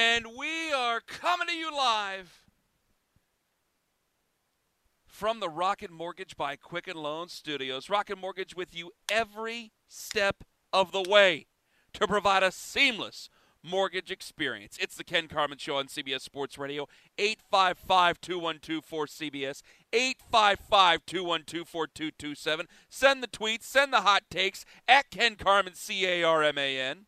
And we are coming to you live from the Rocket Mortgage by Quicken Loans Studios. Rocket Mortgage with you every step of the way to provide a seamless mortgage experience. It's the Ken Carman Show on CBS Sports Radio, 855 212 4CBS, 855 212 4227. Send the tweets, send the hot takes at Ken Carman, C A R M A N.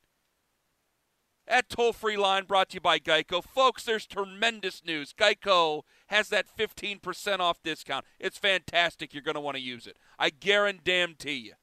That toll free line brought to you by Geico. Folks, there's tremendous news. Geico has that 15% off discount. It's fantastic. You're going to want to use it. I guarantee you.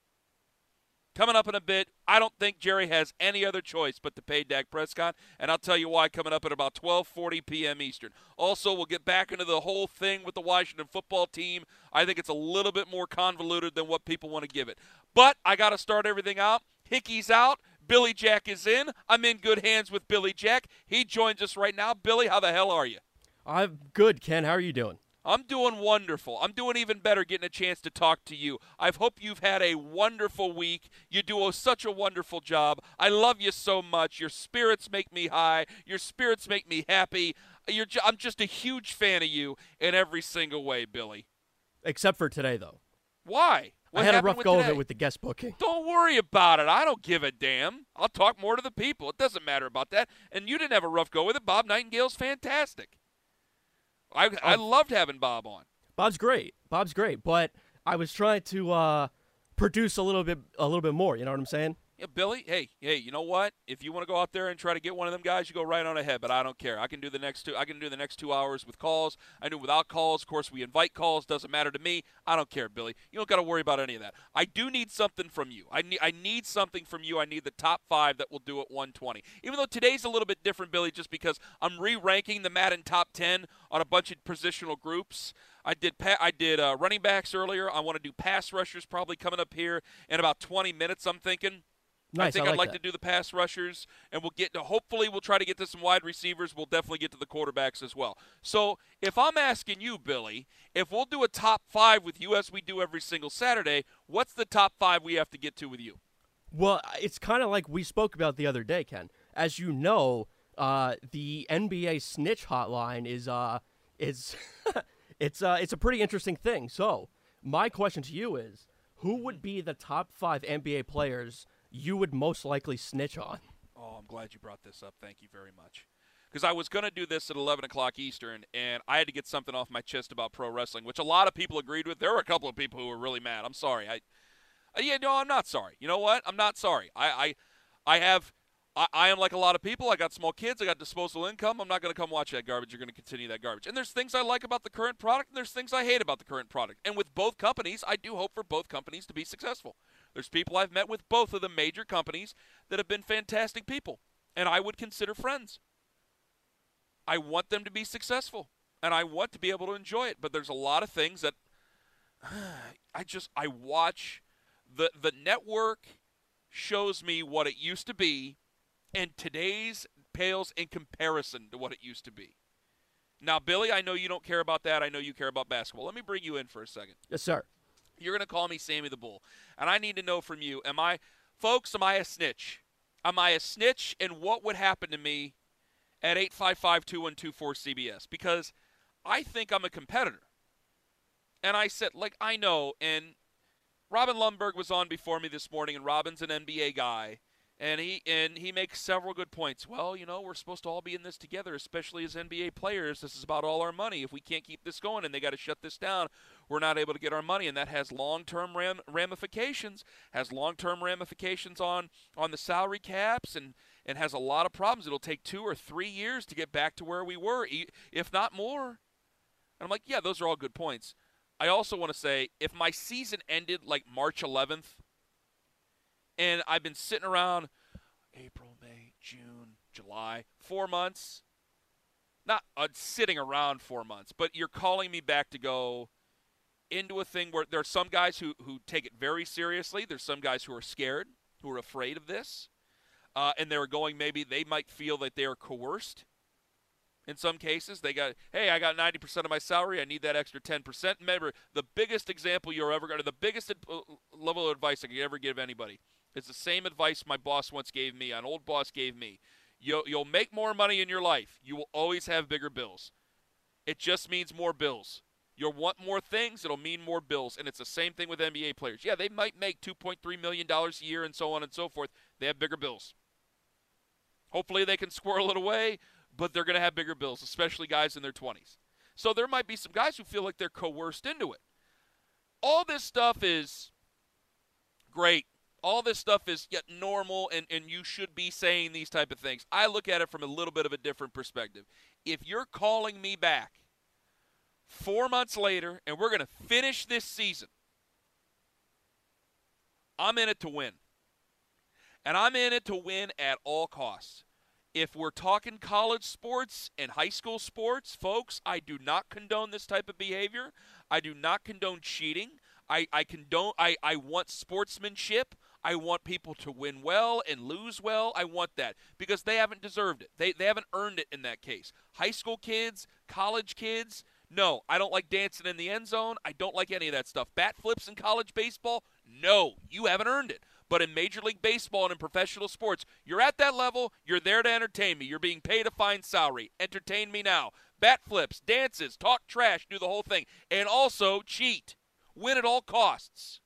Coming up in a bit, I don't think Jerry has any other choice but to pay Dak Prescott, and I'll tell you why coming up at about 12:40 p.m. Eastern. Also, we'll get back into the whole thing with the Washington football team. I think it's a little bit more convoluted than what people want to give it. But I got to start everything out. Hickey's out. Billy Jack is in. I'm in good hands with Billy Jack. He joins us right now. Billy, how the hell are you? I'm good, Ken. How are you doing? I'm doing wonderful. I'm doing even better getting a chance to talk to you. I hope you've had a wonderful week. You do a, such a wonderful job. I love you so much. Your spirits make me high. Your spirits make me happy. You're, I'm just a huge fan of you in every single way, Billy. Except for today, though. Why? What I had a rough go today? of it with the guest booking. Don't worry about it. I don't give a damn. I'll talk more to the people. It doesn't matter about that. And you didn't have a rough go with it. Bob Nightingale's fantastic. I I Oh. loved having Bob on. Bob's great. Bob's great, but I was trying to uh, produce a little bit, a little bit more. You know what I'm saying? Yeah, Billy. Hey, hey, you know what? If you want to go out there and try to get one of them guys, you go right on ahead. But I don't care. I can do the next two. I can do the next two hours with calls. I do without calls. Of course, we invite calls. Doesn't matter to me. I don't care, Billy. You don't got to worry about any of that. I do need something from you. I need. I need something from you. I need the top five that will do it 120. Even though today's a little bit different, Billy, just because I'm re-ranking the Madden top 10 on a bunch of positional groups. I did pa- I did uh, running backs earlier. I want to do pass rushers probably coming up here in about 20 minutes. I'm thinking. I think I would like to do the pass rushers, and we'll get to. Hopefully, we'll try to get to some wide receivers. We'll definitely get to the quarterbacks as well. So, if I'm asking you, Billy, if we'll do a top five with you as we do every single Saturday, what's the top five we have to get to with you? Well, it's kind of like we spoke about the other day, Ken. As you know, uh, the NBA snitch hotline is uh, is it's uh, it's a pretty interesting thing. So, my question to you is, who would be the top five NBA players you would most likely snitch on? Oh, I'm glad you brought this up. Thank you very much. Because I was going to do this at 11 o'clock Eastern, and I had to get something off my chest about pro wrestling, which a lot of people agreed with. There were a couple of people who were really mad. I'm sorry. I, uh, yeah, no, I'm not sorry. You know what? I'm not sorry. I, I, I have, I, I am like a lot of people. I got small kids. I got disposable income. I'm not going to come watch that garbage. You're going to continue that garbage. And there's things I like about the current product, and there's things I hate about the current product. And with both companies, I do hope for both companies to be successful. There's people I've met with both of the major companies that have been fantastic people, and I would consider friends. I want them to be successful, and I want to be able to enjoy it. But there's a lot of things that I just I watch the the network shows me what it used to be, And today's pales in comparison to what it used to be. Now, Billy, I know you don't care about that. I know you care about basketball. Let me bring you in for a second. Yes, sir. You're going to call me Sammy the Bull. And I need to know from you, am I, folks, am I a snitch? Am I a snitch? And what would happen to me at 855 2124 CBS? Because I think I'm a competitor. And I said, like, I know. And Robin Lundberg was on before me this morning, and Robin's an NBA guy and he and he makes several good points. Well, you know, we're supposed to all be in this together, especially as NBA players. This is about all our money. If we can't keep this going and they got to shut this down, we're not able to get our money, and that has long-term ram- ramifications. Has long-term ramifications on on the salary caps and and has a lot of problems. It'll take two or three years to get back to where we were, if not more. And I'm like, yeah, those are all good points. I also want to say, if my season ended like March 11th and I've been sitting around April, May, June, July, four months. Not uh, sitting around four months, but you're calling me back to go into a thing where there are some guys who, who take it very seriously. There's some guys who are scared, who are afraid of this. Uh, and they're going, maybe they might feel that they are coerced in some cases. They got, hey, I got 90% of my salary. I need that extra 10%. Remember, the biggest example you're ever going to, the biggest uh, level of advice I could ever give anybody it's the same advice my boss once gave me, an old boss gave me. You'll, you'll make more money in your life. You will always have bigger bills. It just means more bills. You'll want more things, it'll mean more bills. And it's the same thing with NBA players. Yeah, they might make $2.3 million a year and so on and so forth. They have bigger bills. Hopefully they can squirrel it away, but they're going to have bigger bills, especially guys in their 20s. So there might be some guys who feel like they're coerced into it. All this stuff is great all this stuff is yet normal and, and you should be saying these type of things i look at it from a little bit of a different perspective if you're calling me back four months later and we're going to finish this season i'm in it to win and i'm in it to win at all costs if we're talking college sports and high school sports folks i do not condone this type of behavior i do not condone cheating I, I condone I, I want sportsmanship. I want people to win well and lose well. I want that because they haven't deserved it. They, they haven't earned it in that case. High school kids, college kids, no. I don't like dancing in the end zone. I don't like any of that stuff. Bat flips in college baseball, no. You haven't earned it. But in Major League Baseball and in professional sports, you're at that level. You're there to entertain me. You're being paid a fine salary. Entertain me now. Bat flips, dances, talk trash, do the whole thing. And also cheat. Win at all costs.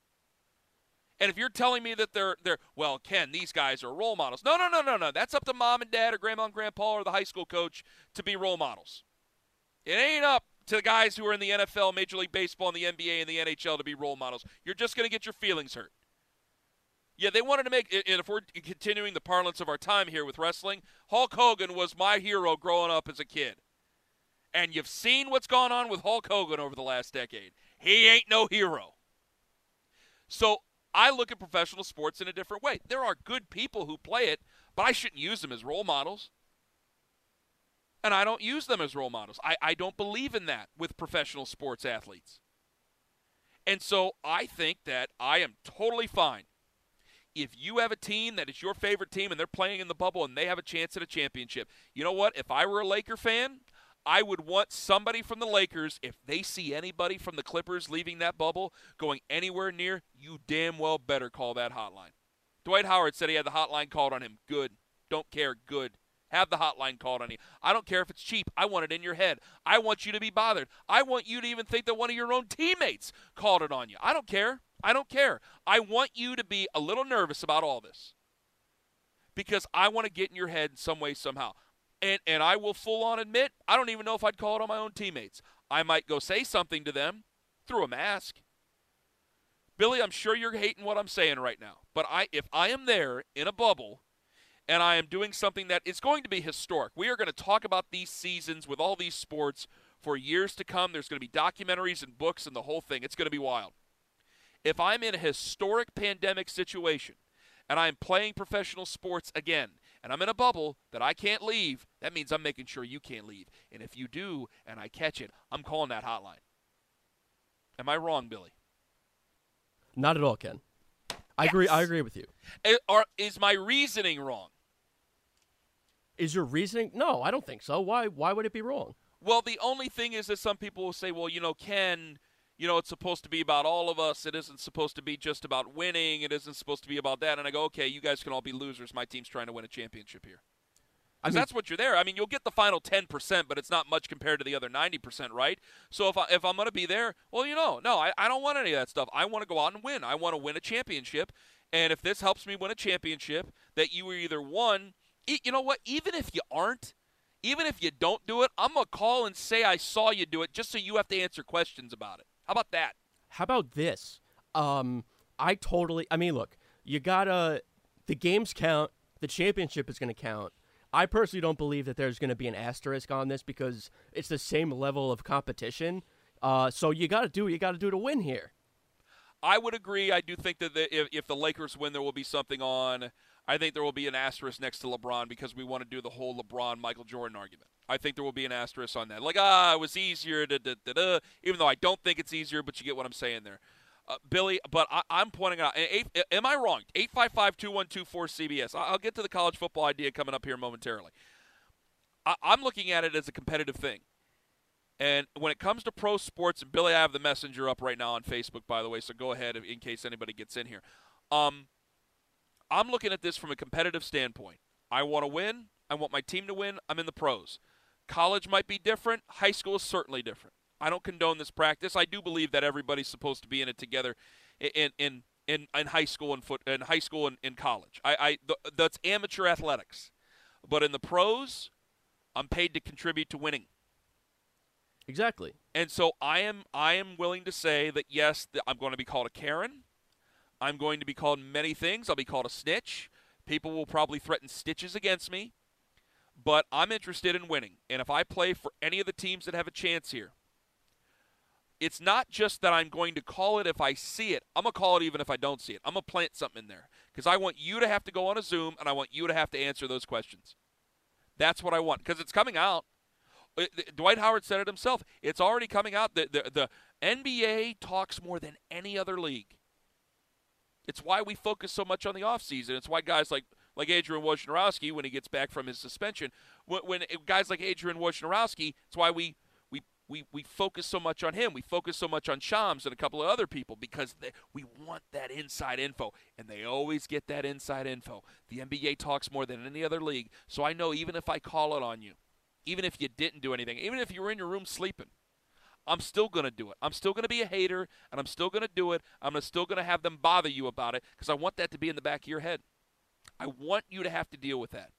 And if you're telling me that they're they're well, Ken, these guys are role models. No, no, no, no, no. That's up to mom and dad or grandma and grandpa or the high school coach to be role models. It ain't up to the guys who are in the NFL, Major League Baseball, and the NBA and the NHL to be role models. You're just going to get your feelings hurt. Yeah, they wanted to make, and if we're continuing the parlance of our time here with wrestling, Hulk Hogan was my hero growing up as a kid. And you've seen what's gone on with Hulk Hogan over the last decade. He ain't no hero. So I look at professional sports in a different way. There are good people who play it, but I shouldn't use them as role models. And I don't use them as role models. I, I don't believe in that with professional sports athletes. And so I think that I am totally fine. If you have a team that is your favorite team and they're playing in the bubble and they have a chance at a championship, you know what? If I were a Laker fan, I would want somebody from the Lakers, if they see anybody from the Clippers leaving that bubble going anywhere near, you damn well better call that hotline. Dwight Howard said he had the hotline called on him. Good. Don't care. Good. Have the hotline called on you. I don't care if it's cheap. I want it in your head. I want you to be bothered. I want you to even think that one of your own teammates called it on you. I don't care. I don't care. I want you to be a little nervous about all this because I want to get in your head in some way, somehow. And, and I will full on admit, I don't even know if I'd call it on my own teammates. I might go say something to them through a mask. Billy, I'm sure you're hating what I'm saying right now. But I if I am there in a bubble and I am doing something that is going to be historic. We are going to talk about these seasons with all these sports for years to come. There's going to be documentaries and books and the whole thing. It's going to be wild. If I'm in a historic pandemic situation and I'm playing professional sports again and I'm in a bubble that I can't leave, that means I'm making sure you can't leave. And if you do and I catch it, I'm calling that hotline. Am I wrong, Billy? Not at all, Ken. I yes. agree. I agree with you. Eh, or is my reasoning wrong? Is your reasoning? No, I don't think so. Why? Why would it be wrong? Well, the only thing is that some people will say, well, you know, Ken, you know, it's supposed to be about all of us. It isn't supposed to be just about winning. It isn't supposed to be about that. And I go, okay, you guys can all be losers. My team's trying to win a championship here. I mean- that's what you're there. I mean, you'll get the final 10%, but it's not much compared to the other 90%, right? So if, I, if I'm going to be there, well, you know, no, I, I don't want any of that stuff. I want to go out and win. I want to win a championship. And if this helps me win a championship, that you were either one, you know what, even if you aren't, even if you don't do it, I'm going to call and say I saw you do it just so you have to answer questions about it. How about that? How about this? Um, I totally. I mean, look, you gotta. The games count. The championship is going to count. I personally don't believe that there's going to be an asterisk on this because it's the same level of competition. Uh, so you got to do what you got to do to win here. I would agree. I do think that the, if, if the Lakers win, there will be something on. I think there will be an asterisk next to LeBron because we want to do the whole LeBron Michael Jordan argument. I think there will be an asterisk on that. Like, ah, it was easier, da, da, da, da. even though I don't think it's easier, but you get what I'm saying there. Uh, Billy, but I, I'm pointing out, eight, am I wrong? 855 2124 CBS. I'll get to the college football idea coming up here momentarily. I, I'm looking at it as a competitive thing. And when it comes to pro sports, and Billy, I have the messenger up right now on Facebook, by the way, so go ahead in case anybody gets in here. Um, I'm looking at this from a competitive standpoint. I want to win. I want my team to win. I'm in the pros. College might be different. High school is certainly different. I don't condone this practice. I do believe that everybody's supposed to be in it together in in in, in high school and foot in high school and in college. I, I th- that's amateur athletics, but in the pros, I'm paid to contribute to winning. Exactly. And so I am I am willing to say that yes, I'm going to be called a Karen. I'm going to be called many things. I'll be called a snitch. People will probably threaten stitches against me. But I'm interested in winning. And if I play for any of the teams that have a chance here, it's not just that I'm going to call it if I see it. I'm going to call it even if I don't see it. I'm going to plant something in there because I want you to have to go on a Zoom and I want you to have to answer those questions. That's what I want because it's coming out. Dwight Howard said it himself. It's already coming out. The, the, the NBA talks more than any other league. It's why we focus so much on the offseason. It's why guys like like Adrian Wojnarowski, when he gets back from his suspension, when, when guys like Adrian Wojnarowski, it's why we we, we, we focus so much on him. We focus so much on Shams and a couple of other people because they, we want that inside info, and they always get that inside info. The NBA talks more than any other league, so I know even if I call it on you, even if you didn't do anything, even if you were in your room sleeping, I'm still going to do it. I'm still going to be a hater, and I'm still going to do it. I'm still going to have them bother you about it because I want that to be in the back of your head. I want you to have to deal with that.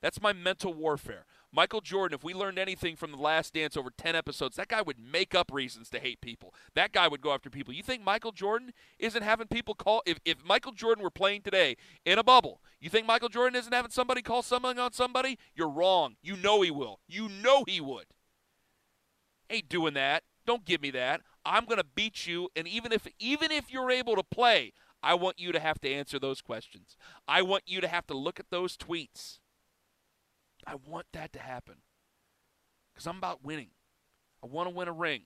That's my mental warfare. Michael Jordan, if we learned anything from the last dance over 10 episodes, that guy would make up reasons to hate people. That guy would go after people. You think Michael Jordan isn't having people call? If, if Michael Jordan were playing today in a bubble, you think Michael Jordan isn't having somebody call something on somebody? You're wrong. You know he will. You know he would. Ain't doing that. Don't give me that. I'm going to beat you and even if even if you're able to play, I want you to have to answer those questions. I want you to have to look at those tweets. I want that to happen. Cuz I'm about winning. I want to win a ring.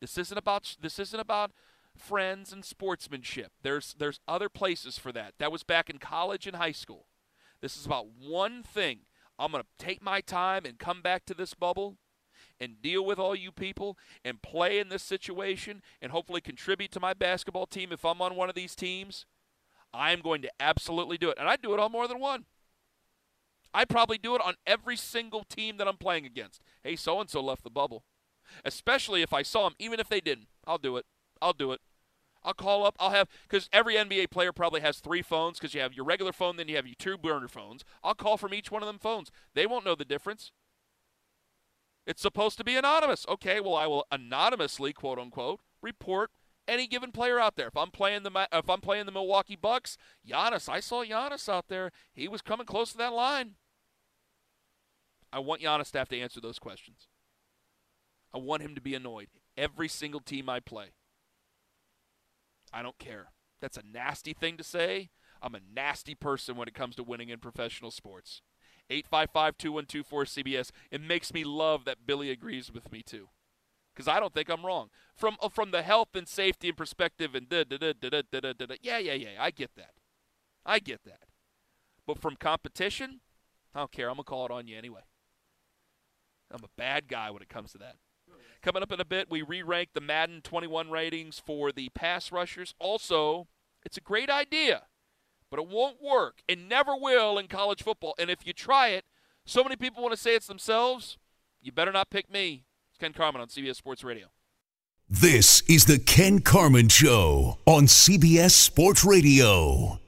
This isn't about this isn't about friends and sportsmanship. There's there's other places for that. That was back in college and high school. This is about one thing. I'm going to take my time and come back to this bubble and deal with all you people and play in this situation and hopefully contribute to my basketball team if I'm on one of these teams, I'm going to absolutely do it. And I do it on more than one. I probably do it on every single team that I'm playing against. Hey, so and so left the bubble. Especially if I saw them, even if they didn't. I'll do it. I'll do it. I'll call up. I'll have because every NBA player probably has three phones because you have your regular phone, then you have your two burner phones. I'll call from each one of them phones. They won't know the difference. It's supposed to be anonymous. Okay, well I will anonymously, quote unquote, report any given player out there. If I'm playing the if I'm playing the Milwaukee Bucks, Giannis, I saw Giannis out there. He was coming close to that line. I want Giannis to have to answer those questions. I want him to be annoyed every single team I play. I don't care. That's a nasty thing to say. I'm a nasty person when it comes to winning in professional sports. 855 2124 CBS. It makes me love that Billy agrees with me too. Because I don't think I'm wrong. From uh, from the health and safety and perspective and da da da da da da da da. Yeah, yeah, yeah. I get that. I get that. But from competition, I don't care. I'm going to call it on you anyway. I'm a bad guy when it comes to that. Coming up in a bit, we re rank the Madden 21 ratings for the pass rushers. Also, it's a great idea, but it won't work and never will in college football. And if you try it, so many people want to say it's themselves. You better not pick me. It's Ken Carman on CBS Sports Radio. This is the Ken Carman Show on CBS Sports Radio.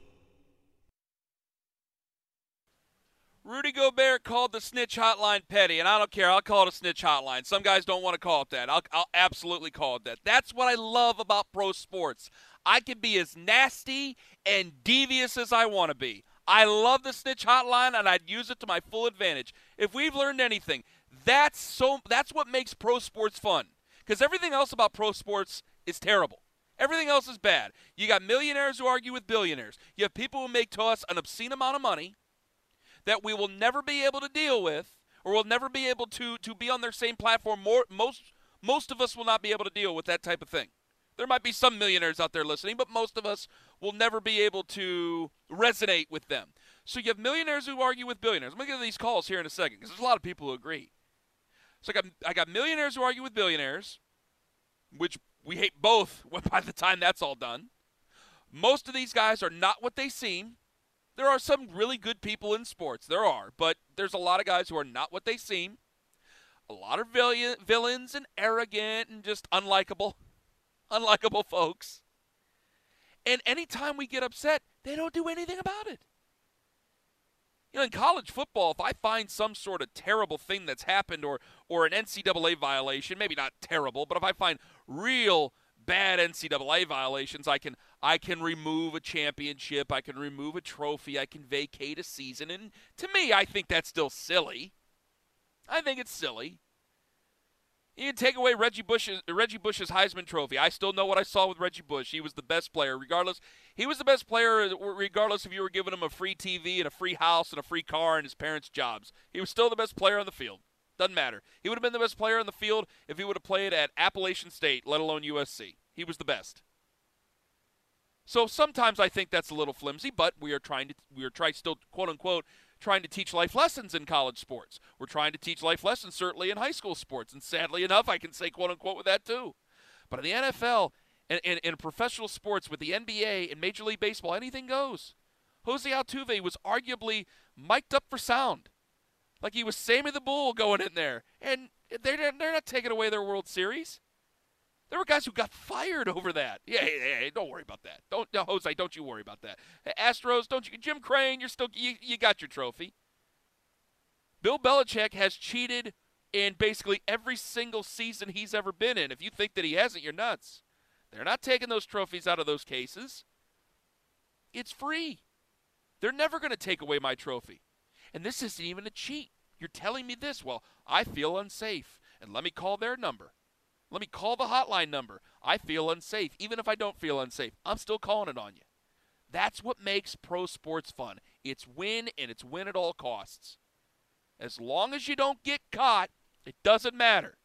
Rudy Gobert called the snitch hotline petty, and I don't care. I'll call it a snitch hotline. Some guys don't want to call it that. I'll, I'll absolutely call it that. That's what I love about pro sports. I can be as nasty and devious as I want to be. I love the snitch hotline, and I'd use it to my full advantage. If we've learned anything, that's so. That's what makes pro sports fun. Because everything else about pro sports is terrible. Everything else is bad. You got millionaires who argue with billionaires. You have people who make to us an obscene amount of money that we will never be able to deal with or will never be able to to be on their same platform more most most of us will not be able to deal with that type of thing there might be some millionaires out there listening but most of us will never be able to resonate with them. So you have millionaires who argue with billionaires. I'm going to get these calls here in a second because there's a lot of people who agree. So I got, I got millionaires who argue with billionaires which we hate both by the time that's all done. Most of these guys are not what they seem. There are some really good people in sports. There are, but there's a lot of guys who are not what they seem. A lot of villain, villains and arrogant and just unlikable, unlikable folks. And anytime we get upset, they don't do anything about it. You know, in college football, if I find some sort of terrible thing that's happened or or an NCAA violation, maybe not terrible, but if I find real bad NCAA violations, I can I can remove a championship, I can remove a trophy, I can vacate a season, and to me, I think that's still silly. I think it's silly. You can take away Reggie Bush's Reggie Bush's Heisman Trophy. I still know what I saw with Reggie Bush. He was the best player, regardless. He was the best player, regardless if you were giving him a free TV and a free house and a free car and his parents' jobs. He was still the best player on the field. Doesn't matter. He would have been the best player on the field if he would have played at Appalachian State, let alone USC. He was the best. So sometimes I think that's a little flimsy, but we are trying to we are trying still quote unquote trying to teach life lessons in college sports. We're trying to teach life lessons certainly in high school sports, and sadly enough, I can say quote unquote with that too. But in the NFL and in professional sports with the NBA and Major League Baseball, anything goes. Jose Altuve was arguably mic'd up for sound, like he was Sammy the Bull going in there, and they're they're not taking away their World Series. There were guys who got fired over that. Yeah, hey, hey, don't worry about that. Don't, no, Jose, don't you worry about that. Astros, don't you? Jim Crane, you're still, you, you got your trophy. Bill Belichick has cheated in basically every single season he's ever been in. If you think that he hasn't, you're nuts. They're not taking those trophies out of those cases. It's free. They're never going to take away my trophy. And this isn't even a cheat. You're telling me this. Well, I feel unsafe. And let me call their number. Let me call the hotline number. I feel unsafe. Even if I don't feel unsafe, I'm still calling it on you. That's what makes pro sports fun. It's win and it's win at all costs. As long as you don't get caught, it doesn't matter.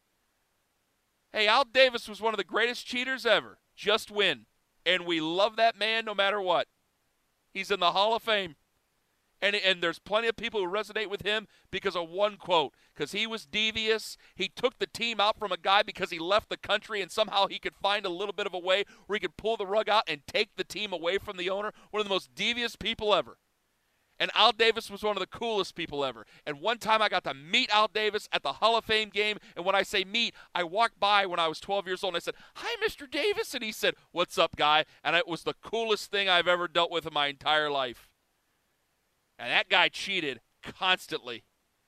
Hey, Al Davis was one of the greatest cheaters ever. Just win. And we love that man no matter what. He's in the Hall of Fame. And, and there's plenty of people who resonate with him because of one quote. Because he was devious. He took the team out from a guy because he left the country and somehow he could find a little bit of a way where he could pull the rug out and take the team away from the owner. One of the most devious people ever. And Al Davis was one of the coolest people ever. And one time I got to meet Al Davis at the Hall of Fame game. And when I say meet, I walked by when I was 12 years old and I said, Hi, Mr. Davis. And he said, What's up, guy? And it was the coolest thing I've ever dealt with in my entire life. And that guy cheated constantly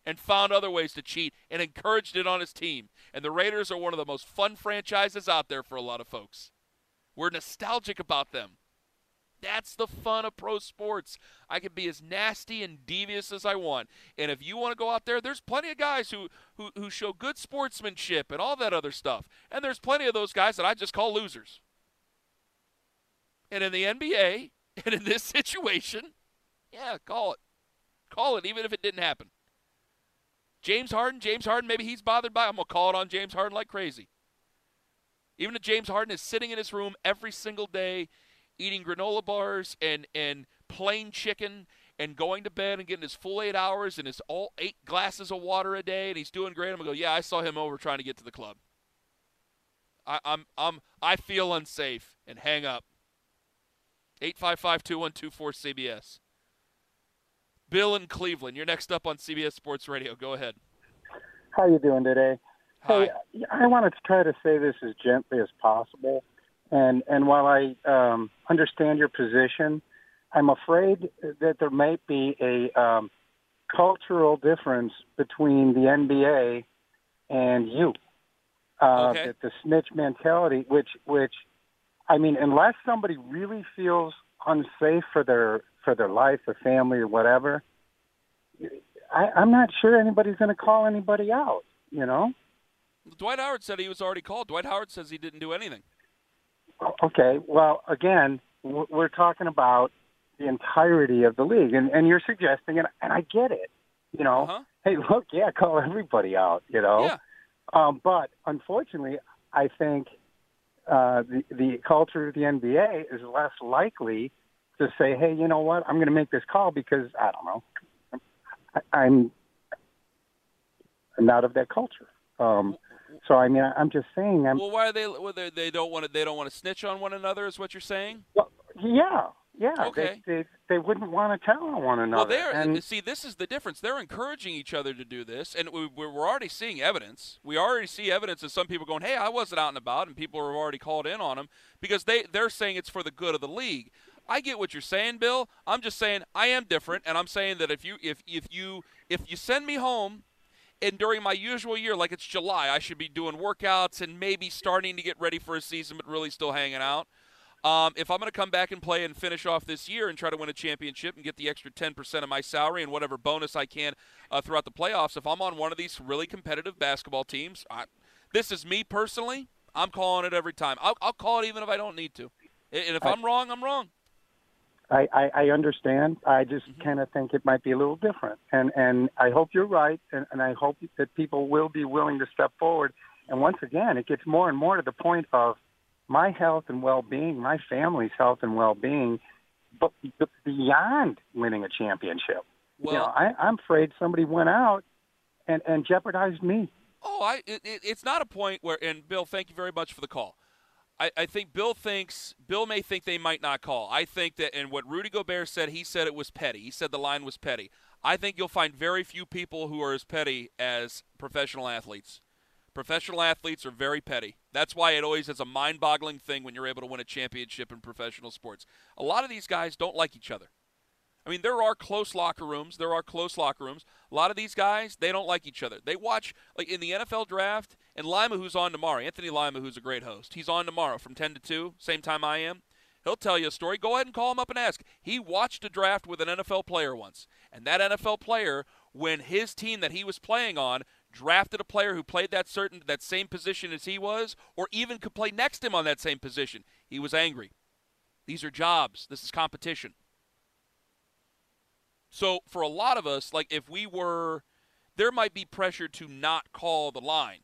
and found other ways to cheat and encouraged it on his team. And the Raiders are one of the most fun franchises out there for a lot of folks. We're nostalgic about them. That's the fun of pro sports. I can be as nasty and devious as I want. And if you want to go out there, there's plenty of guys who, who, who show good sportsmanship and all that other stuff. And there's plenty of those guys that I just call losers. And in the NBA, and in this situation, yeah, call it. Call it, even if it didn't happen. James Harden, James Harden, maybe he's bothered by it. I'm going to call it on James Harden like crazy. Even if James Harden is sitting in his room every single day eating granola bars and, and plain chicken and going to bed and getting his full eight hours and his all eight glasses of water a day and he's doing great, I'm gonna go, yeah, I saw him over trying to get to the club. I, I'm I'm I feel unsafe and hang up. 855-2124 Bill in Cleveland, you're next up on CBS Sports Radio. Go ahead. How you doing today? Hi. Hey, I wanted to try to say this as gently as possible, and and while I um, understand your position, I'm afraid that there might be a um, cultural difference between the NBA and you. Uh, Okay. that the snitch mentality, which which, I mean, unless somebody really feels unsafe for their for their life, their family, or whatever, I, I'm not sure anybody's going to call anybody out. You know. Dwight Howard said he was already called. Dwight Howard says he didn't do anything. Okay. Well, again, we're talking about the entirety of the league, and, and you're suggesting, and, and I get it. You know, Uh-huh. hey, look, yeah, call everybody out. You know, Yeah. um, but unfortunately, I think uh, the the culture of the NBA is less likely to say, hey, you know what, I'm going to make this call because I don't know, I'm I'm not of that culture. Um, so I mean, I'm just saying, I'm Well, why are they? Well, they, they don't want to. They don't want to snitch on one another. Is what you're saying? Well, yeah, yeah. Okay. They, they they wouldn't want to tell on one another. Well, they're and see. This is the difference. They're encouraging each other to do this, and we, we're we're already seeing evidence. We already see evidence of some people going, "Hey, I wasn't out and about," and people have already called in on them because they they're saying it's for the good of the league. I get what you're saying, Bill. I'm just saying I am different, and I'm saying that if you if if you if you send me home and during my usual year, like it's July, I should be doing workouts and maybe starting to get ready for a season, but really still hanging out. Um, if I'm going to come back and play and finish off this year and try to win a championship and get the extra 10% of my salary and whatever bonus I can uh, throughout the playoffs, if I'm on one of these really competitive basketball teams, I, this is me personally. I'm calling it every time. I'll, I'll call it even if I don't need to. And if I'm wrong, I'm wrong. I, I, I understand. I just Mm-hmm. kind of think it might be a little different, and and I hope you're right, and, and I hope that people will be willing to step forward. And once again, it gets more and more to the point of my health and well-being, my family's health and well-being, but but beyond winning a championship. Well, you know, I, I'm afraid somebody went out and and jeopardized me. Oh, I it, it's not a point where and Bill, thank you very much for the call. I, I think Bill thinks Bill may think they might not call. I think that and what Rudy Gobert said, he said it was petty. He said the line was petty. I think you'll find very few people who are as petty as professional athletes. Professional athletes are very petty. That's why it always is a mind-boggling thing when you're able to win a championship in professional sports. A lot of these guys don't like each other. I mean, there are close locker rooms. There are close locker rooms. A lot of these guys, they don't like each other. They watch, like in the NFL draft, and Lima, who's on tomorrow, Anthony Lima, who's a great host, he's on tomorrow from 10 to 2, same time I am. He'll tell you a story. Go ahead and call him up and ask. He watched a draft with an NFL player once, and that NFL player, when his team that he was playing on drafted a player who played that certain that same position as he was, or even could play next to him on that same position, he was angry. These are jobs. This is competition. So for a lot of us, like if we were, there might be pressure to not call the line.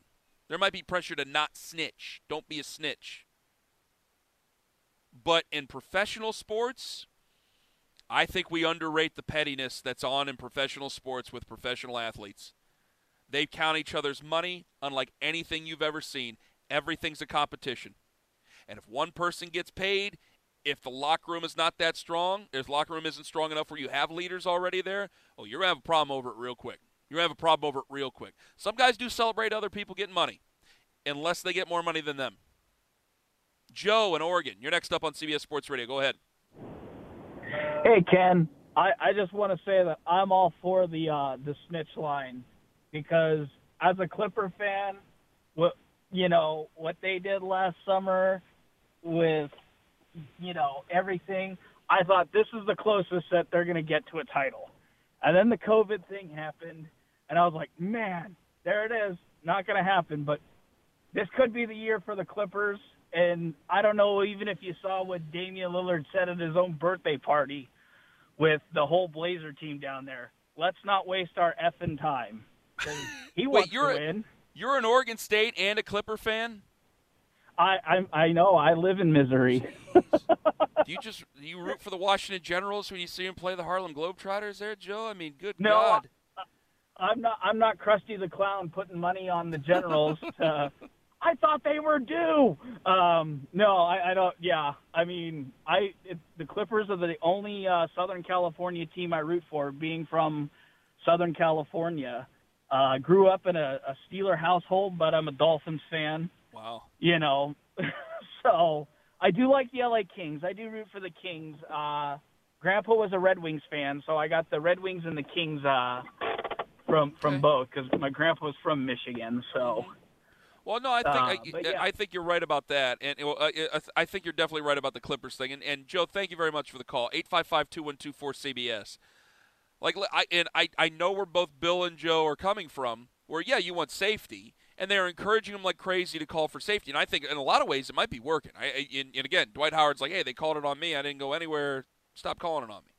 There might be pressure to not snitch. Don't be a snitch. But in professional sports, I think we underrate the pettiness that's on in professional sports with professional athletes. They count each other's money unlike anything you've ever seen. Everything's a competition. And if one person gets paid, if the locker room is not that strong, if the locker room isn't strong enough where you have leaders already there, oh, you're going to have a problem over it real quick. You're going to have a problem over it real quick. Some guys do celebrate other people getting money, unless they get more money than them. Joe in Oregon, you're next up on CBS Sports Radio. Go ahead. Hey Ken, I, I just want to say that I'm all for the uh, the snitch line because as a Clipper fan, what you know what they did last summer with you know everything, I thought this is the closest that they're going to get to a title, and then the COVID thing happened, and I was like, man, there it is, not going to happen, but this could be the year for the Clippers. And I don't know even if you saw what Damian Lillard said at his own birthday party with the whole Blazer team down there. Let's not waste our effing time. He Wait, wants you're to win. you're an Oregon State and a Clipper fan? I, I I know. I live in misery. do you just do you root for the Washington Generals when you see them play the Harlem Globetrotters there, Joe? I mean, good No, God. I'm not. I'm not Krusty the Clown putting money on the Generals. to, I thought they were due. Um, no, I, I don't. Yeah, I mean, I it, the Clippers are the only uh, Southern California team I root for, being from Southern California. Uh, grew up in a, a Steeler household, but I'm a Dolphins fan. Wow. You know, so I do like the LA Kings. I do root for the Kings. Uh, Grandpa was a Red Wings fan, so I got the Red Wings and the Kings uh, from from Okay. both because my grandpa was from Michigan. So Well, no, I think Uh, I, yeah. I think you're right about that, and uh, I- I think you're definitely right about the Clippers thing. And, and Joe, thank you very much for the call. Eight five five two one two four CBS. Like, I and I I know where both Bill and Joe are coming from. Where yeah, you want safety, and they're encouraging them like crazy to call for safety. And I think in a lot of ways it might be working. I, I and, and again, Dwight Howard's like, hey, they called it on me. I didn't go anywhere. Stop calling it on me.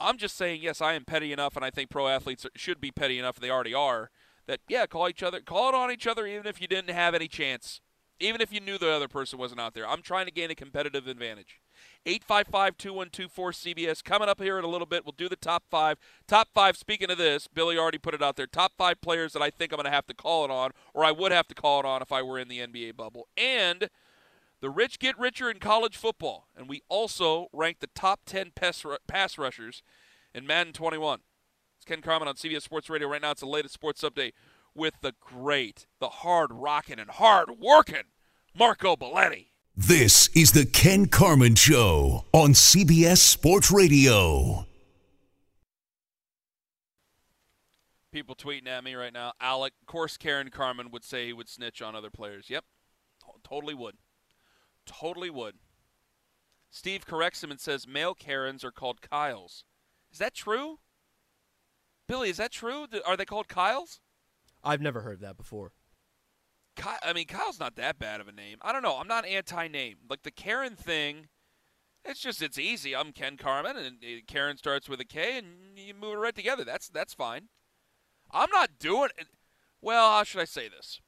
I'm just saying, yes, I am petty enough, and I think pro athletes should be petty enough. They already are. That yeah, call each other, call it on each other, even if you didn't have any chance, even if you knew the other person wasn't out there. I'm trying to gain a competitive advantage. 855-2124-CBS coming up here in a little bit. We'll do the top five. Top five. Speaking of this, Billy already put it out there. Top five players that I think I'm going to have to call it on, or I would have to call it on if I were in the NBA bubble, and. The rich get richer in college football, and we also rank the top 10 pass, pass rushers in Madden 21. It's Ken Carman on CBS Sports Radio. Right now, it's the latest sports update with the great, the hard rocking and hard working Marco Belletti. This is the Ken Carman Show on CBS Sports Radio. People tweeting at me right now. Alec, of course, Karen Carman would say he would snitch on other players. Yep, totally would. Totally would. Steve corrects him and says male Karens are called Kyles. Is that true? Billy, is that true? Are they called Kyles? I've never heard that before. Ky- I mean, Kyle's not that bad of a name. I don't know. I'm not anti-name. Like the Karen thing, it's just it's easy. I'm Ken Carman, and Karen starts with a K, and you move it right together. That's that's fine. I'm not doing it. Well, how should I say this?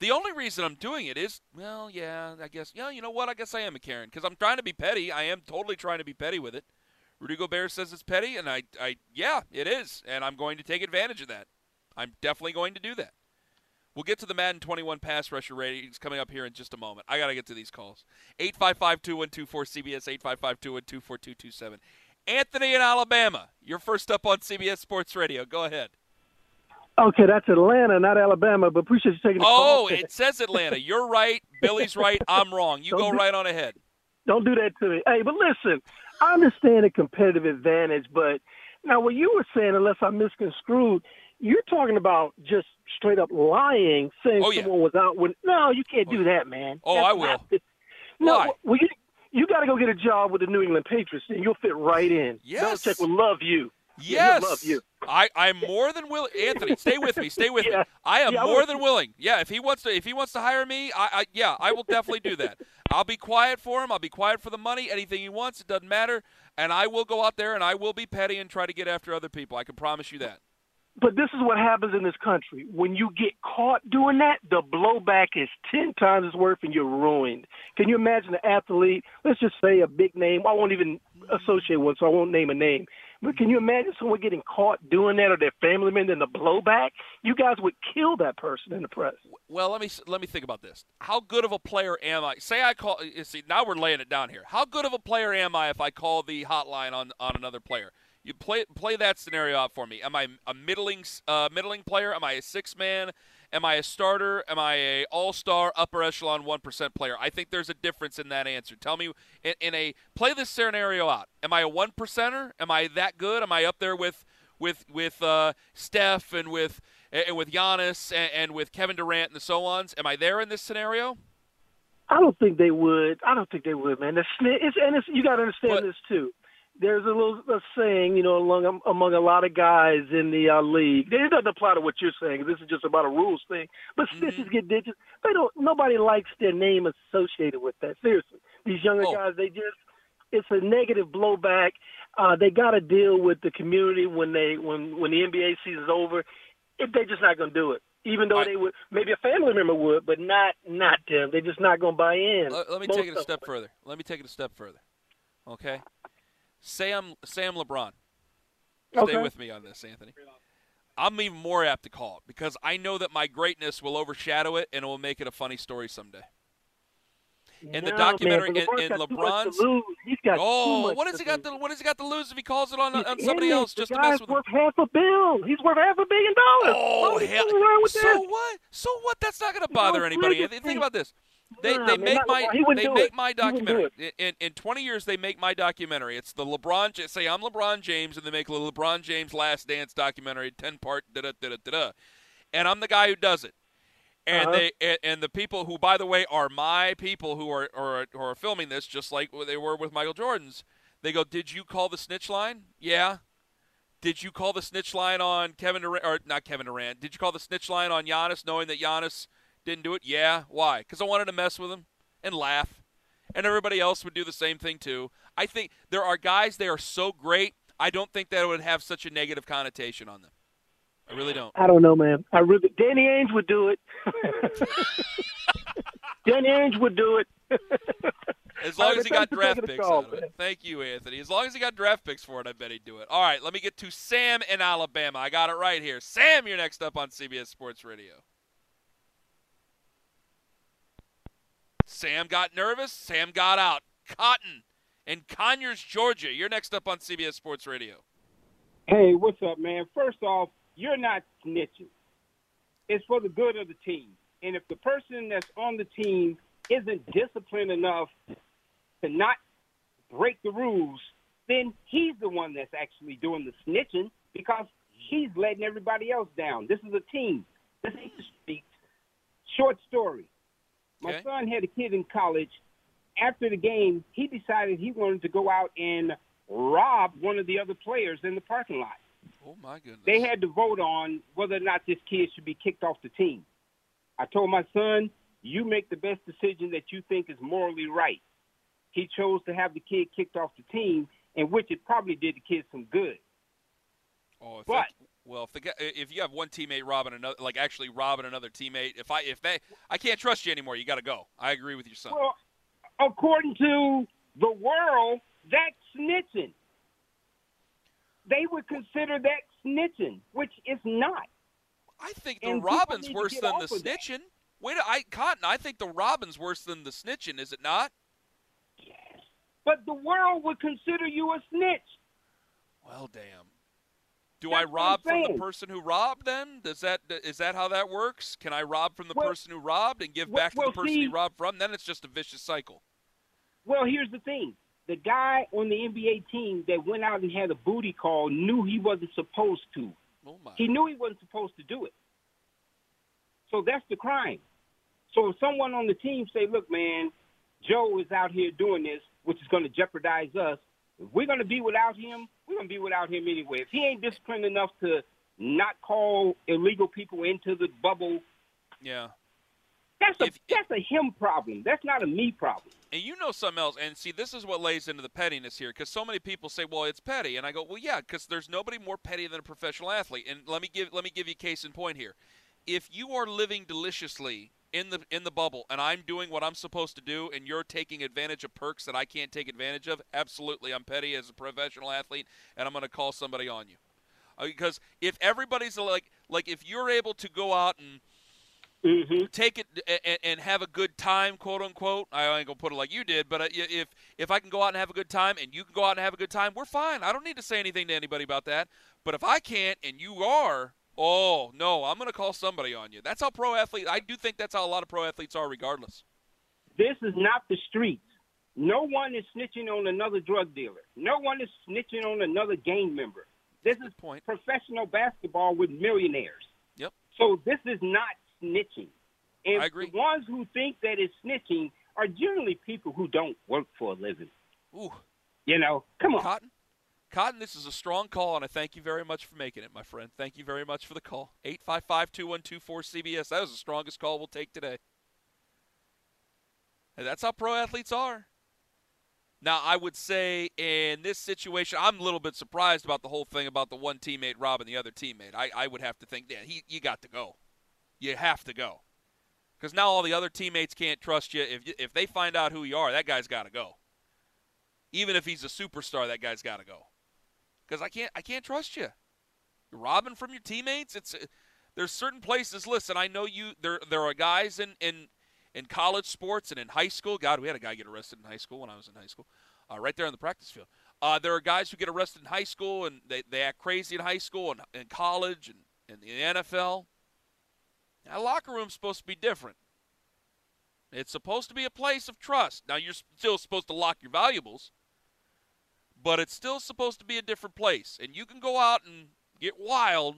The only reason I'm doing it is, well, yeah, I guess, yeah, you know what? I guess I am a Karen because I'm trying to be petty. I am totally trying to be petty with it. Rudy Gobert says it's petty, and I, I, yeah, it is, and I'm going to take advantage of that. I'm definitely going to do that. We'll get to the Madden 21 pass rusher ratings coming up here in just a moment. I got to get to these calls. 855-2124-CBS, 855-212-4227. Anthony in Alabama, you're first up on CBS Sports Radio. Go ahead. Okay, that's Atlanta, not Alabama, but appreciate you taking the call. Oh, it says Atlanta. You're right. Billy's right. I'm wrong. You Don't go do- right on ahead. Don't do that to me. Hey, but listen, I understand the competitive advantage, but now what you were saying, unless I misconstrued, you're talking about just straight up lying, saying Oh, yeah. someone was out when. No, you can't Oh, do that, man. Oh, That's I will. the- no, Why? well, you you got to go get a job with the New England Patriots, and you'll fit right in. Yes. Belichick will love you. Yes. love you. I, I'm more than willing. Anthony, stay with me. Stay with me. I am Yeah, more was- than willing. Yeah, if he wants to, if he wants to hire me, I, I yeah, I will definitely do that. I'll be quiet for him. I'll be quiet for the money. Anything he wants, it doesn't matter. And I will go out there and I will be petty and try to get after other people. I can promise you that. But this is what happens in this country. When you get caught doing that, the blowback is 10 times as worth and you're ruined. Can you imagine an athlete, let's just say a big name, I won't even associate one, so I won't name a name. But can you imagine someone getting caught doing that or their family member and the blowback? You guys would kill that person in the press. Well, let me let me think about this. How good of a player am I? Say I call. See, now we're laying it down here. How good of a player am I if I call the hotline on on another player? You play play that scenario out for me. Am I a middling uh, middling player? Am I a six man? Am I a starter? Am I a all star upper echelon one percent player? I think there's a difference in that answer. Tell me in, in a play this scenario out. Am I a one percenter? Am I that good? Am I up there with with with uh, Steph and with and with Giannis and, and with Kevin Durant and the so ons? Am I there in this scenario? I don't think they would. I don't think they would, man. The it's, and it's, you got to understand But- this too. There's a little a saying, you know, among among a lot of guys in the uh, league. It doesn't apply to what you're saying. This is just about a rules thing. But Mm-hmm. snitches get digits. They don't. Nobody likes their name associated with that. Seriously, these younger Oh. guys, they just it's a negative blowback. Uh, they got to deal with the community when they when when the NBA season's over. It, they're just not going to do it. even though Right. they would maybe a family member would, but not not them. They're just not going to buy in. Let, let me Most take it a step further. Let me take it a step further. Okay. Sam Sam LeBron. Stay Okay. with me on this, Anthony. I'm even more apt to call it because I know that my greatness will overshadow it and it will make it a funny story someday. In the documentary, man, in, in LeBron's got too much LeBron's, to. He's got oh, what has he got? To, what has he got to lose if he calls it on, He's on somebody else The just to mess with him? worth half a bill. He's worth half a billion dollars. Oh, What hell! fooling around with So that? what? So what? That's not going to bother anybody. Think about this. They they make not my. They make it. my He wouldn't do documentary. In in 20 years they make my documentary. It's the LeBron say I'm LeBron James and they make the LeBron James Last Dance documentary 10 part da da da da da. And I'm the guy who does it. And Uh-huh. they and, and the people who by the way are my people who are or who are filming this just like they were with Michael Jordan's. They go, "Did you call the snitch line?" "Yeah." Did you call the snitch line on Kevin Durant or not Kevin Durant? Did you call the snitch line on Giannis knowing that Giannis didn't do it? Yeah. Why? Because I wanted to mess with him and laugh. And everybody else would do the same thing too. I think there are guys they are so great. I don't think that it would have such a negative connotation on them. I really don't. I don't know, man. I really Danny Ainge would do it. Danny Ainge would do it. As long as he got draft picks call, out of it. Thank you, Anthony. As long as he got draft picks for it, I bet he'd do it. All right, let me get to Sam in Alabama. I got it right here. Sam, you're next up on CBS Sports Radio. Sam got nervous. Sam got out. Cotton in Conyers, Georgia. You're next up on CBS Sports Radio. Hey, what's up, man? First off, you're not snitching. It's for the good of the team. And if the person that's on the team isn't disciplined enough to not break the rules, then he's the one that's actually doing the snitching because he's letting everybody else down. This is a team. This ain't the streets. Short story. My Okay. son had a kid in college. After the game, he decided he wanted to go out and rob one of the other players in the parking lot. Oh my goodness. They had to vote on whether or not this kid should be kicked off the team. I told my son, you make the best decision that you think is morally right. He chose to have the kid kicked off the team, in which it probably did the kid some good. Oh, But- well, if the guy, if you have one teammate robbing another, like actually robbing another teammate, if I if they, I can't trust you anymore. You got to go. I agree with your son. Well, according to the world, that's snitching. They would consider that snitching, which is not. I think the and robbing's worse than the of that. snitching. Wait, I Cotton. I think the robbing's worse than the snitching. Is it not? Yes, but the world would consider you a snitch. Well, damn. Do That's I rob from the person who robbed? Then does that is that how that works? Can I rob from the Well- person who robbed and give well- back to well, the person see- he robbed from? Then it's just a vicious cycle. Well, here's the thing. The guy on the NBA team that went out and had a booty call knew he wasn't supposed to. Oh. He knew he wasn't supposed to do it. So that's the crime. So if someone on the team say, "Look, man, Joe is out here doing this, which is going to jeopardize us. If we're going to be without him, we're going to be without him anyway. If he ain't disciplined enough to not call illegal people into the bubble, Yeah. that's a If- that's a him problem. That's not a me problem. And you know something else, and see, this is what lays into the pettiness here, because so many people say, "Well, it's petty," and I go, "Well, yeah, because there's nobody more petty than a professional athlete." And let me give let me give you case in point here. If you are living deliciously in the in the bubble, and I'm doing what I'm supposed to do, and you're taking advantage of perks that I can't take advantage of, absolutely, I'm petty as a professional athlete, and I'm going to call somebody on you. Uh, Because if everybody's like like if you're able to go out and Mm-hmm. take it and, and have a good time, quote unquote. I ain't gonna put it like you did, but uh, if if I can go out and have a good time and you can go out and have a good time, we're fine. I don't need to say anything to anybody about that. But if I can't and you are, oh no, I'm gonna call somebody on you. That's how pro athletes. I do think that's how a lot of pro athletes are, regardless. This is not the streets. No one is snitching on another drug dealer. No one is snitching on another gang member. This is point. professional basketball with millionaires. Yep. So this is not snitching. And I agree. the ones who think that it's snitching are generally people who don't work for a living. Ooh, You know, come on. Cotton. Cotton, this is a strong call, and I thank you very much for making it, my friend. Thank you very much for the call. 855 2124 CBS. That was the strongest call we'll take today. And that's how pro athletes are. Now, I would say in this situation, I'm a little bit surprised about the whole thing about the one teammate robbing the other teammate. I, I would have to think, yeah, he, you got to go. you have to go. Because now all the other teammates can't trust you. If if they find out who you are, that guy's got to go. Even if he's a superstar, that guy's got to go. Because I can't I can't trust you. You're robbing from your teammates. It's there's certain places. Listen, I know you. There there are guys in in in college sports and in high school. God, we had a guy get arrested in high school when I was in high school, uh, right there on the practice field. Uh, there are guys who get arrested in high school and they, they act crazy in high school and in college and in the NFL. That locker room's supposed to be different. It's supposed to be a place of trust. Now, you're still supposed to lock your valuables, but it's still supposed to be a different place. And you can go out and get wild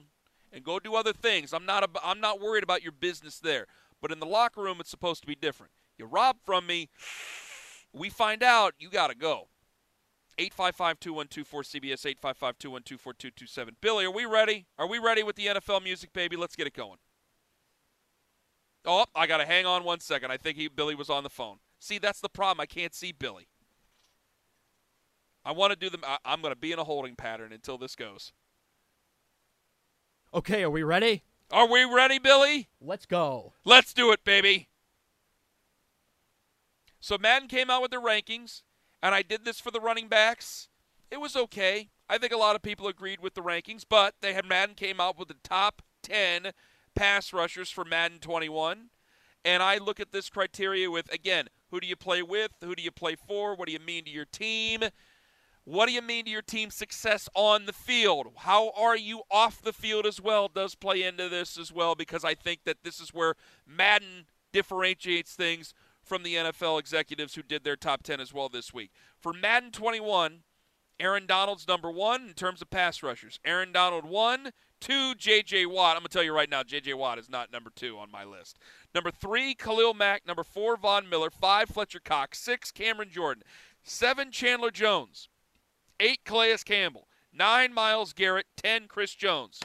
and go do other things. I'm not, I'm not worried about your business there. But in the locker room, it's supposed to be different. You rob from me, we find out, you got to go. 855 2124 CBS 855 212 4227. Billy, are we ready? Are we ready with the NFL music, baby? Let's get it going. Oh, I got to hang on one second. I think he, Billy was on the phone. See, that's the problem. I can't see Billy. I want to do them. I'm going to be in a holding pattern until this goes. Okay, are we ready? Are we ready, Billy? Let's go. Let's do it, baby. So Madden came out with the rankings, and I did this for the running backs. It was okay. I think a lot of people agreed with the rankings, but they had Madden came out with the top 10 pass rushers for Madden 21. And I look at this criteria with, again, who do you play with? Who do you play for? What do you mean to your team? What do you mean to your team's success on the field? How are you off the field as well? Does play into this as well because I think that this is where Madden differentiates things from the NFL executives who did their top 10 as well this week. For Madden 21, Aaron Donald's number one in terms of pass rushers. Aaron Donald one, two, J.J. Watt. I'm going to tell you right now, J.J. Watt is not number two on my list. Number three, Khalil Mack. Number four, Von Miller. Five, Fletcher Cox. Six, Cameron Jordan. Seven, Chandler Jones. Eight, Calais Campbell. Nine, Myles Garrett. Ten, Chris Jones.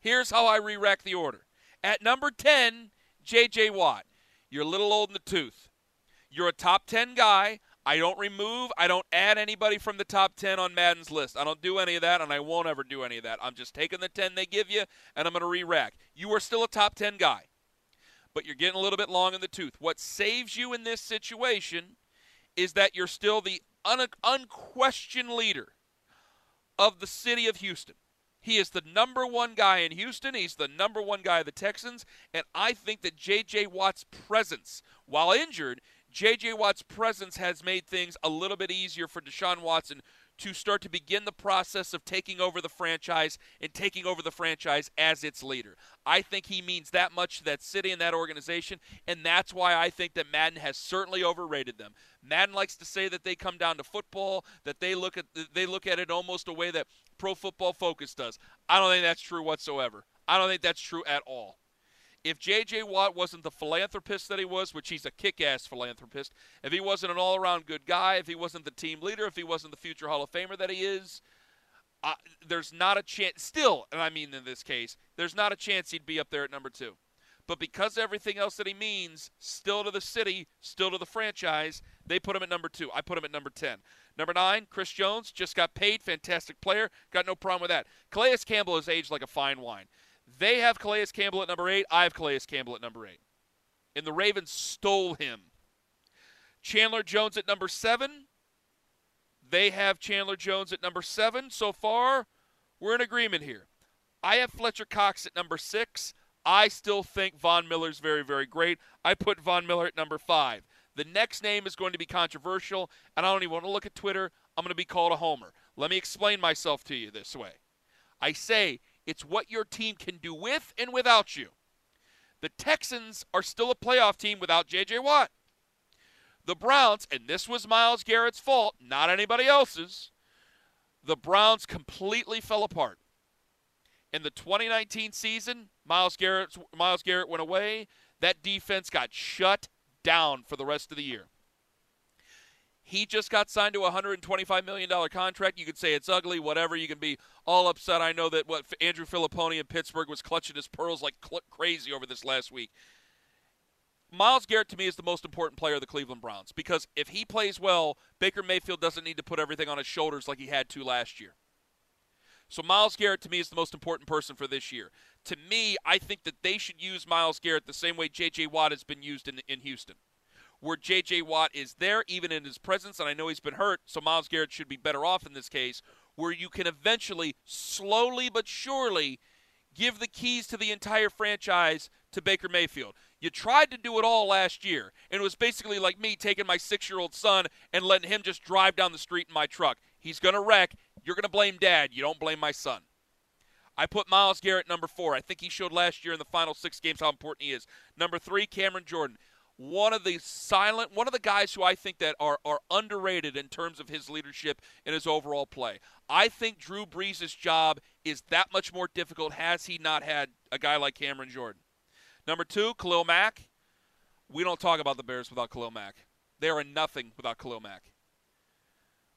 Here's how I re rack the order. At number 10, J.J. Watt. You're a little old in the tooth. You're a top 10 guy. I don't remove, I don't add anybody from the top 10 on Madden's list. I don't do any of that, and I won't ever do any of that. I'm just taking the 10 they give you, and I'm going to re rack. You are still a top 10 guy, but you're getting a little bit long in the tooth. What saves you in this situation is that you're still the un- unquestioned leader of the city of Houston. He is the number one guy in Houston. He's the number one guy of the Texans. And I think that J.J. Watt's presence, while injured, J.J. Watt's presence has made things a little bit easier for Deshaun Watson to start to begin the process of taking over the franchise and taking over the franchise as its leader. I think he means that much to that city and that organization, and that's why I think that Madden has certainly overrated them. Madden likes to say that they come down to football, that they look at they look at it almost a way that Pro Football Focus does. I don't think that's true whatsoever. I don't think that's true at all if J.J. Watt wasn't the philanthropist that he was, which he's a kick ass philanthropist, if he wasn't an all around good guy, if he wasn't the team leader, if he wasn't the future Hall of Famer that he is, uh, there's not a chance, still, and I mean in this case, there's not a chance he'd be up there at number two. But because everything else that he means, still to the city, still to the franchise, they put him at number two. I put him at number 10. Number nine, Chris Jones, just got paid. Fantastic player. Got no problem with that. Calais Campbell has aged like a fine wine. They have Calais Campbell at number eight. I have Calais Campbell at number eight. And the Ravens stole him. Chandler Jones at number seven. They have Chandler Jones at number seven. So far, we're in agreement here. I have Fletcher Cox at number six. I still think Von Miller's very, very great. I put Von Miller at number five. The next name is going to be controversial, and I don't even want to look at Twitter. I'm going to be called a homer. Let me explain myself to you this way. I say it's what your team can do with and without you. The Texans are still a playoff team without J.J. Watt. The Browns, and this was Myles Garrett's fault, not anybody else's, the Browns completely fell apart. In the 2019 season, Myles Garrett, Myles Garrett went away. That defense got shut down for the rest of the year. He just got signed to a $125 million contract. You could say it's ugly, whatever. You can be all upset. I know that what Andrew Fillipponi in Pittsburgh was clutching his pearls like cl- crazy over this last week. Myles Garrett to me is the most important player of the Cleveland Browns because if he plays well, Baker Mayfield doesn't need to put everything on his shoulders like he had to last year. So Myles Garrett to me is the most important person for this year. To me, I think that they should use Myles Garrett the same way J.J. Watt has been used in in Houston, where J.J. Watt is there even in his presence, and I know he's been hurt, so Myles Garrett should be better off in this case, where you can eventually, slowly but surely, give the keys to the entire franchise to Baker Mayfield. You tried to do it all last year, and it was basically like me taking my six year old son and letting him just drive down the street in my truck. He's going to wreck. You're going to blame dad. You don't blame my son. I put Myles Garrett number four. I think he showed last year in the final six games how important he is. Number three, Cameron Jordan. One of the silent, one of the guys who I think that are, are underrated in terms of his leadership and his overall play. I think Drew Brees' job is that much more difficult has he not had a guy like Cameron Jordan. Number two, Khalil Mack. We don't talk about the Bears without Khalil Mack. They are nothing without Khalil Mack.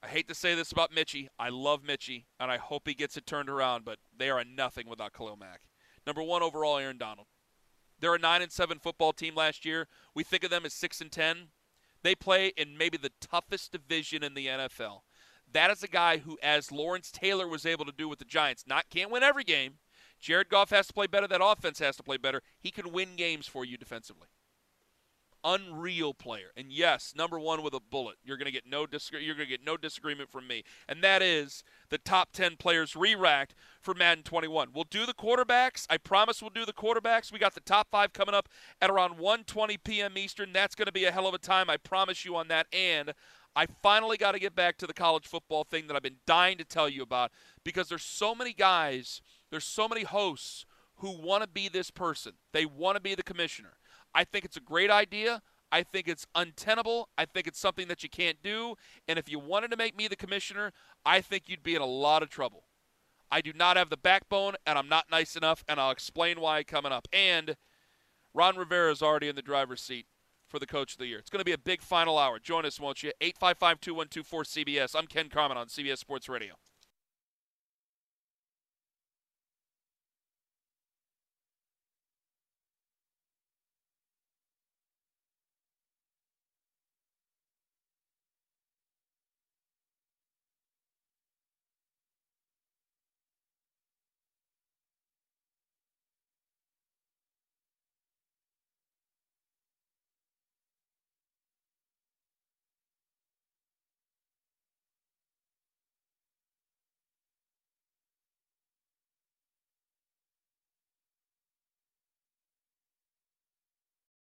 I hate to say this about Mitchie. I love Mitchie, and I hope he gets it turned around, but they are nothing without Khalil Mack. Number one overall, Aaron Donald. They're a nine and seven football team last year. We think of them as six and ten. They play in maybe the toughest division in the NFL. That is a guy who, as Lawrence Taylor was able to do with the Giants, not can't win every game, Jared Goff has to play better. That offense has to play better. He can win games for you defensively. Unreal player, and yes, number one with a bullet. You're gonna get no dis- You're gonna get no disagreement from me, and that is the top ten players re-racked for Madden 21. We'll do the quarterbacks. I promise we'll do the quarterbacks. We got the top five coming up at around 1:20 p.m. Eastern. That's gonna be a hell of a time. I promise you on that. And I finally got to get back to the college football thing that I've been dying to tell you about because there's so many guys there's so many hosts who want to be this person. They want to be the commissioner. I think it's a great idea. I think it's untenable. I think it's something that you can't do. And if you wanted to make me the commissioner, I think you'd be in a lot of trouble. I do not have the backbone, and I'm not nice enough, and I'll explain why coming up. And Ron Rivera is already in the driver's seat for the coach of the year. It's going to be a big final hour. Join us, won't you? 855 2124 CBS. I'm Ken Carman on CBS Sports Radio.